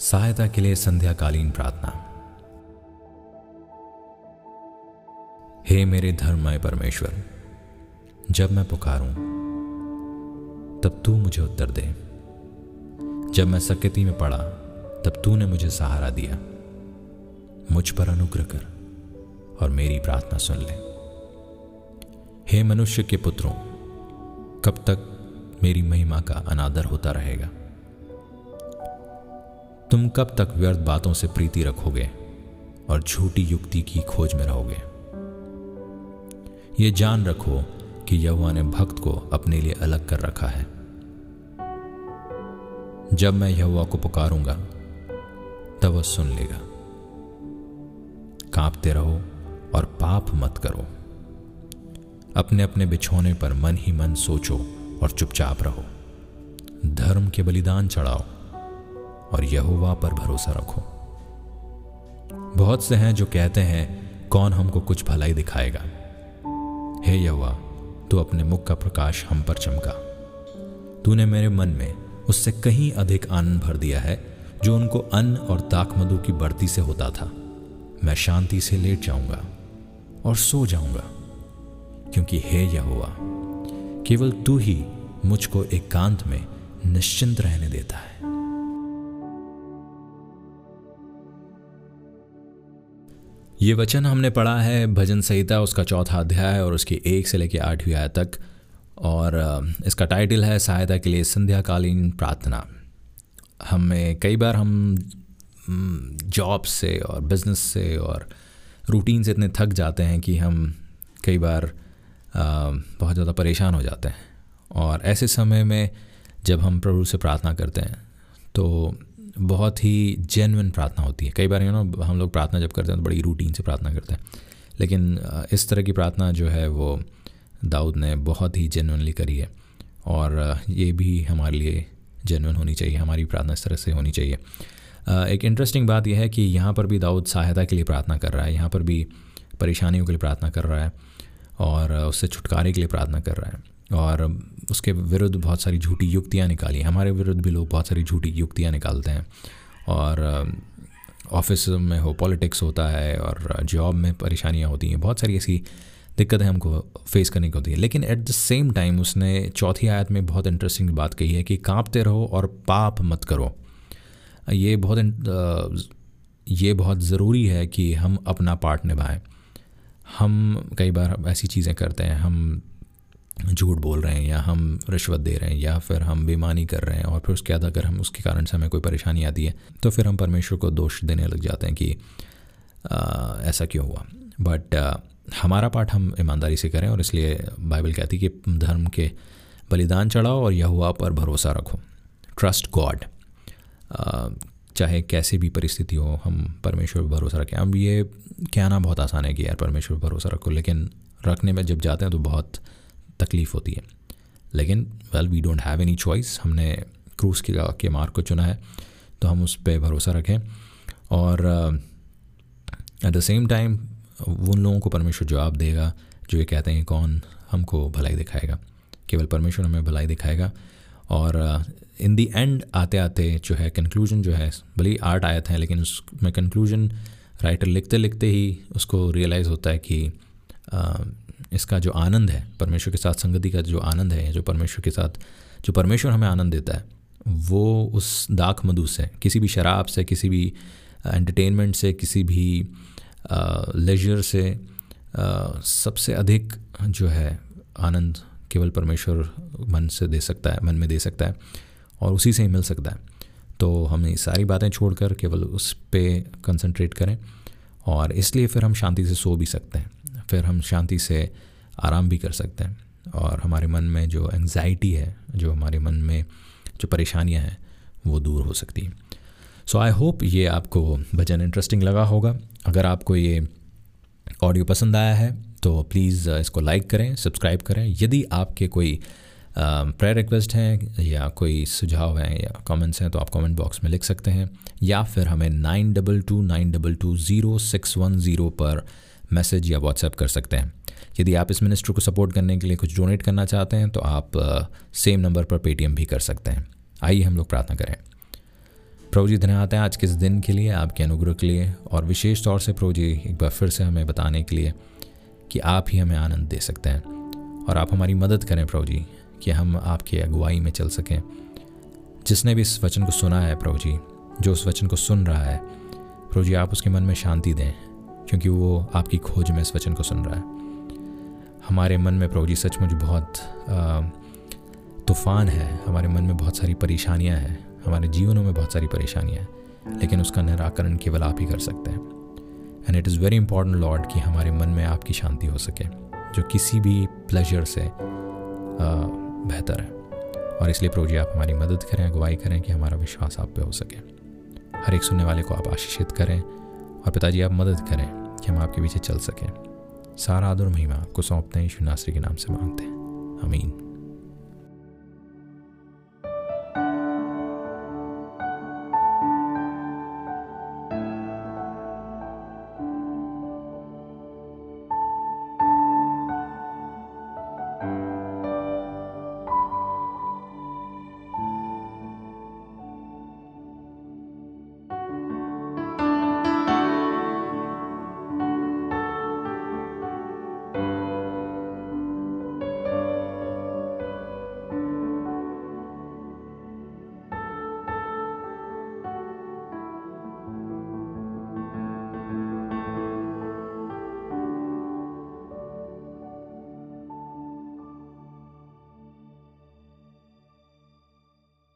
सहायता के लिए संध्याकालीन प्रार्थना। हे मेरे धर्ममय परमेश्वर, जब मैं पुकारूं, तब तू मुझे उत्तर दे। जब मैं सकती में पड़ा, तब तूने मुझे सहारा दिया। मुझ पर अनुग्रह कर और मेरी प्रार्थना सुन ले। हे मनुष्य के पुत्रों, कब तक मेरी महिमा का अनादर होता रहेगा? तुम कब तक व्यर्थ बातों से प्रीति रखोगे और झूठी युक्ति की खोज में रहोगे? ये जान रखो कि यहुआ ने भक्त को अपने लिए अलग कर रखा है। जब मैं यहुआ को पुकारूँगा, तब वह सुन लेगा। कांपते रहो और पाप मत करो। अपने अपने बिछोने पर मन ही मन सोचो और चुपचाप रहो। धर्म के बलिदान चढ़ाओ। और यहुवा पर भरोसा रखो। बहुत से हैं जो कहते हैं, कौन हमको कुछ भलाई दिखाएगा? हे यहुआ तू अपने मुख का प्रकाश हम पर चमका। तूने मेरे मन में उससे कहीं अधिक आनंद भर दिया है, जो उनको अन्न और ताक मधु की बढ़ती से होता था। मैं शांति से लेट जाऊँगा और सो जाऊँगा, क्योंकि हे यहुआ केवल तू ही मुझको एकांत में निश्चिंत रहने देता है। ये वचन हमने पढ़ा है, भजन संहिता, उसका चौथा अध्याय और उसकी एक से लेकर आठवीं आय तक। और इसका टाइटल है सहायता के लिए संध्याकालीन प्रार्थना। हमें कई बार हम जॉब से और बिज़नेस से और रूटीन से इतने थक जाते हैं कि हम कई बार बहुत ज़्यादा परेशान हो जाते हैं। और ऐसे समय में जब हम प्रभु से प्रार्थना करते हैं तो बहुत ही जेनविन प्रार्थना होती है। कई बार यू नो हम लोग प्रार्थना जब करते हैं तो बड़ी रूटीन से प्रार्थना करते हैं। लेकिन इस तरह की प्रार्थना जो है वो दाऊद ने बहुत ही जेनवनली करी है। और ये भी हमारे लिए जेनवन होनी चाहिए, हमारी प्रार्थना इस तरह से होनी चाहिए। एक इंटरेस्टिंग बात यह है कि यहाँ पर भी दाऊद सहायता के लिए प्रार्थना कर रहा है, यहाँ पर भी परेशानियों के लिए प्रार्थना कर रहा है और उससे छुटकारे के लिए प्रार्थना कर रहा है। और उसके विरुद्ध बहुत सारी झूठी युक्तियाँ निकाली हमारे विरुद्ध भी लोग बहुत सारी झूठी युक्तियाँ निकालते हैं। और ऑफ़िस में हो, पॉलिटिक्स होता है और जॉब में परेशानियाँ होती हैं। बहुत सारी ऐसी दिक्कतें हमको फेस करने की होती है। लेकिन एट द सेम टाइम उसने चौथी आयत में बहुत इंटरेस्टिंग बात कही है कि कांपते रहो और पाप मत करो। ये बहुत ये बहुत ज़रूरी है कि हम अपना पार्ट निभाएँ। हम कई बार ऐसी चीज़ें करते हैं। हम झूठ बोल रहे हैं या हम रिश्वत दे रहे हैं या फिर हम बेमानी कर रहे हैं और फिर उसके बाद अगर हम उसके कारण से हमें कोई परेशानी आती है तो फिर हम परमेश्वर को दोष देने लग जाते हैं कि आ, ऐसा क्यों हुआ। बट हमारा पाठ हम ईमानदारी से करें और इसलिए बाइबल कहती है कि धर्म के बलिदान चढ़ाओ और यहुआ पर भरोसा रखो। ट्रस्ट गॉड चाहे कैसे भी परिस्थिति हो हम परमेश्वर पर भरोसा रखें। अब ये कहना बहुत आसान है कि यार परमेश्वर पर भरोसा रखो लेकिन रखने में जब जाते हैं तो बहुत तकलीफ़ होती है। लेकिन well we don't have any choice हमने क्रूज़ के के मार्ग को चुना है तो हम उस पर भरोसा रखें। और एट द सेम टाइम उन लोगों को परमेश्वर जवाब देगा जो ये कहते हैं कौन हमको भलाई दिखाएगा। केवल परमेश्वर हमें भलाई दिखाएगा। और इन दी एंड आते आते जो है कंक्लूजन जो है भले ही आर्ट आया था लेकिन उसमें कंक्लूजन राइटर लिखते लिखते ही उसको रियलाइज़ होता है कि आ, इसका जो आनंद है, परमेश्वर के साथ, संगति का जो आनंद है, जो परमेश्वर के साथ, जो परमेश्वर हमें आनंद देता है, वो उस दाख मधु से, किसी भी शराब से, किसी भी एंटरटेनमेंट से, किसी भी लेजर से सबसे अधिक जो है आनंद केवल परमेश्वर मन से दे सकता है, मन में दे सकता है और उसी से ही मिल सकता है। तो हमें सारी बातें छोड़कर केवल उस पर कंसंट्रेट करें और इसलिए फिर हम शांति से सो भी सकते हैं। फिर हम शांति से आराम भी कर सकते हैं। और हमारे मन में जो एंग्जाइटी है, जो हमारे मन में जो परेशानियाँ हैं, वो दूर हो सकती हैं। सो आई होप ये आपको भजन इंटरेस्टिंग लगा होगा। अगर आपको ये ऑडियो पसंद आया है तो प्लीज़ इसको लाइक करें सब्सक्राइब करें। यदि आपके कोई प्रेयर रिक्वेस्ट हैं, या कोई सुझाव हैं, या कमेंट्स हैं तो आप कमेंट बॉक्स में लिख सकते हैं। या फिर हमें nine double two nine double two zero six one zero पर मैसेज या व्हाट्सएप कर सकते हैं। यदि आप इस मिनिस्टर को सपोर्ट करने के लिए कुछ डोनेट करना चाहते हैं तो आप सेम नंबर पर पेटीएम भी कर सकते हैं। आइए हम लोग प्रार्थना करें। प्रभु जी, धन्यवाद है आज के इस दिन के लिए, आपके अनुग्रह के लिए, और विशेष तौर से प्रभु जी, एक बार फिर से हमें बताने के लिए कि आप ही हमें आनंद दे सकते हैं, और आप हमारी मदद करें प्रभु जी, कि हम आपकी अगुवाई में चल सकें। जिसने भी इस वचन को सुना है प्रभु जी, जो उस वचन को सुन रहा है, प्रभु जी, आप उसके मन में शांति दें क्योंकि वो आपकी खोज में इस वचन को सुन रहा है। हमारे मन में प्रभु जी सचमुच बहुत तूफ़ान है, हमारे मन में बहुत सारी परेशानियाँ हैं, हमारे जीवनों में बहुत सारी परेशानियाँ हैं, लेकिन उसका निराकरण केवल आप ही कर सकते हैं। And it is very important lord कि हमारे मन में आपकी शांति हो सके, जो किसी भी प्लेजर से बेहतर है। और इसलिए प्रभु जी आप हमारी मदद करें, अगुवाई करें कि हमारा विश्वास आप पे हो सके। हर एक सुनने वाले को आप आशीषित करें और पिताजी आप मदद करें। कि हम आपके पीछे चल सकें। सारा आदर महिमा आपको सौंपते हैं, यीशु नासरी के नाम से मांगते हैं। अमीन